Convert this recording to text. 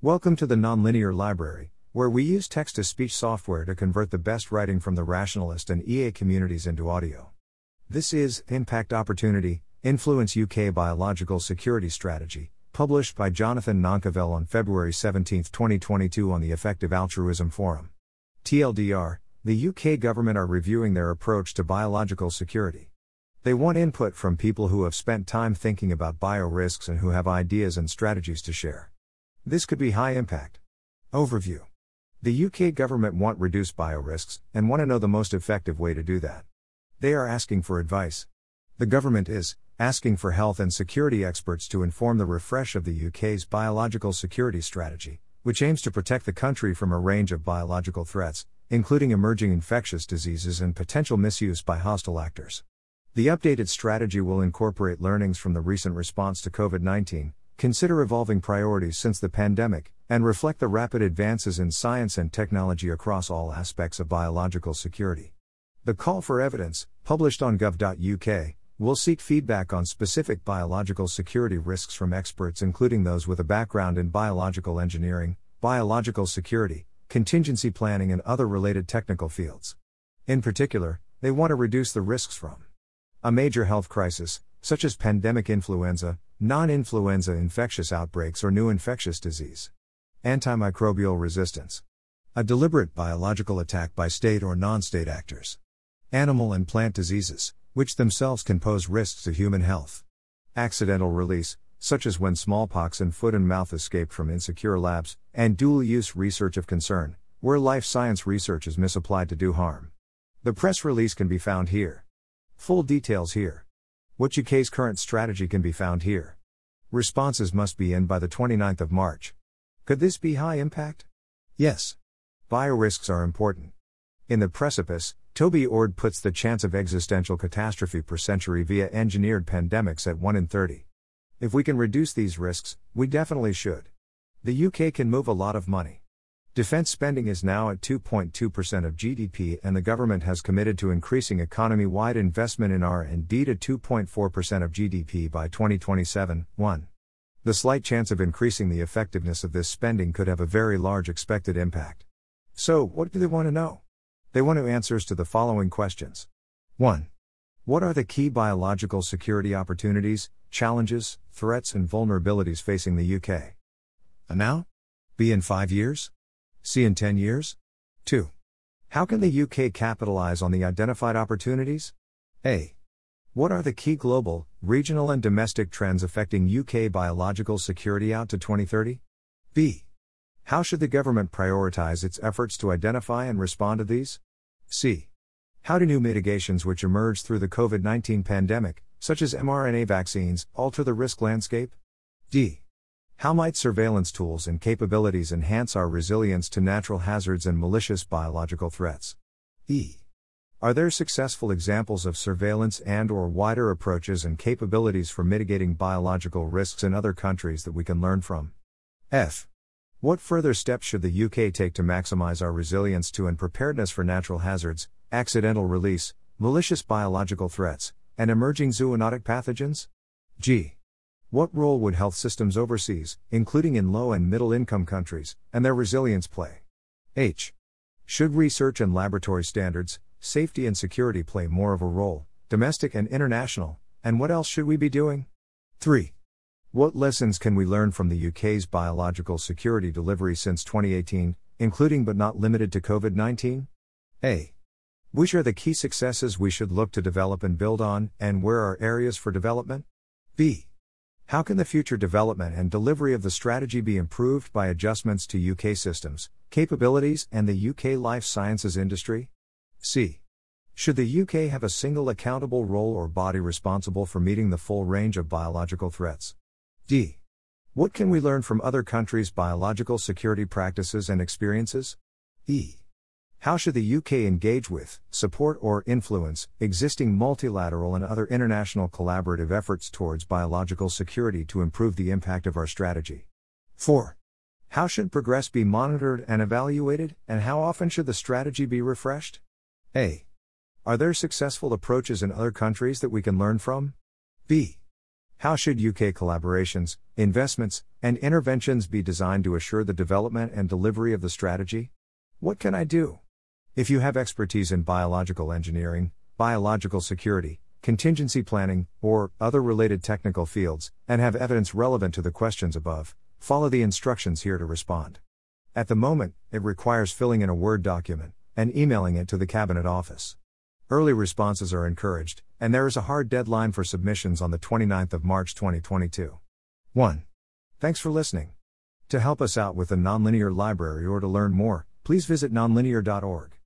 Welcome to the Nonlinear Library, where we use text to speech software to convert the best writing from the rationalist and EA communities into audio. This is Impact Opportunity Influence UK Biological Security Strategy, published by Jonathan Nankivell on February 17, 2022, on the Effective Altruism Forum. TLDR The UK government are reviewing their approach to biological security. They want input from people who have spent time thinking about bio risks and who have ideas and strategies to share. This could be high impact. Overview The UK government want reduced bio risks and want to know the most effective way to do that. They are asking for advice. The government is asking for health and security experts to inform the refresh of the UK's biological security strategy, which aims to protect the country from a range of biological threats, including emerging infectious diseases and potential misuse by hostile actors. The updated strategy will incorporate learnings from the recent response to COVID 19, consider evolving priorities since the pandemic, and reflect the rapid advances in science and technology across all aspects of biological security. The call for evidence, published on gov.uk, will seek feedback on specific biological security risks from experts, including those with a background in biological engineering, biological security, contingency planning, and other related technical fields. In particular, they want to reduce the risks from a major health crisis, such as pandemic influenza, non influenza infectious outbreaks, or new infectious disease. Antimicrobial resistance. A deliberate biological attack by state or non state actors. Animal and plant diseases, which themselves can pose risks to human health. Accidental release, such as when smallpox and foot and mouth escaped from insecure labs, and dual use research of concern, where life science research is misapplied to do harm. The press release can be found here. Full details here. What UK's current strategy can be found here. Responses must be in by the 29th of March. Could this be high impact? Yes. Biorisks are important. In the precipice, Toby Ord puts the chance of existential catastrophe per century via engineered pandemics at 1 in 30. If we can reduce these risks, we definitely should. The UK can move a lot of money. Defense spending is now at 2.2% of GDP and the government has committed to increasing economy-wide investment in R&D to 2.4% of GDP by 2027. 1. The slight chance of increasing the effectiveness of this spending could have a very large expected impact. So, what do they want to know? They want answers to the following questions. 1. What are the key biological security opportunities, challenges, threats and vulnerabilities facing the UK? And now? B in 5 years? C in 10 years? 2. How can the UK capitalize on the identified opportunities? A. What are the key global, regional, and domestic trends affecting UK biological security out to 2030? B. How should the government prioritize its efforts to identify and respond to these? C. How do new mitigations which emerge through the COVID 19 pandemic, such as mRNA vaccines, alter the risk landscape? D. How might surveillance tools and capabilities enhance our resilience to natural hazards and malicious biological threats? E. Are there successful examples of surveillance and or wider approaches and capabilities for mitigating biological risks in other countries that we can learn from? F. What further steps should the UK take to maximize our resilience to and preparedness for natural hazards, accidental release, malicious biological threats, and emerging zoonotic pathogens? G. What role would health systems overseas, including in low and middle income countries, and their resilience play? H. Should research and laboratory standards, safety and security play more of a role, domestic and international, and what else should we be doing? 3. What lessons can we learn from the UK's biological security delivery since 2018, including but not limited to COVID 19? A. Which are the key successes we should look to develop and build on, and where are areas for development? B. How can the future development and delivery of the strategy be improved by adjustments to UK systems, capabilities, and the UK life sciences industry? C. Should the UK have a single accountable role or body responsible for meeting the full range of biological threats? D. What can we learn from other countries' biological security practices and experiences? E. How should the UK engage with, support, or influence existing multilateral and other international collaborative efforts towards biological security to improve the impact of our strategy? 4. How should progress be monitored and evaluated, and how often should the strategy be refreshed? A. Are there successful approaches in other countries that we can learn from? B. How should UK collaborations, investments, and interventions be designed to assure the development and delivery of the strategy? What can I do? If you have expertise in biological engineering, biological security, contingency planning, or other related technical fields, and have evidence relevant to the questions above, follow the instructions here to respond. At the moment, it requires filling in a Word document and emailing it to the Cabinet Office. Early responses are encouraged, and there is a hard deadline for submissions on the 29th of March 2022. 1. Thanks for listening. To help us out with the Nonlinear Library or to learn more, please visit nonlinear.org.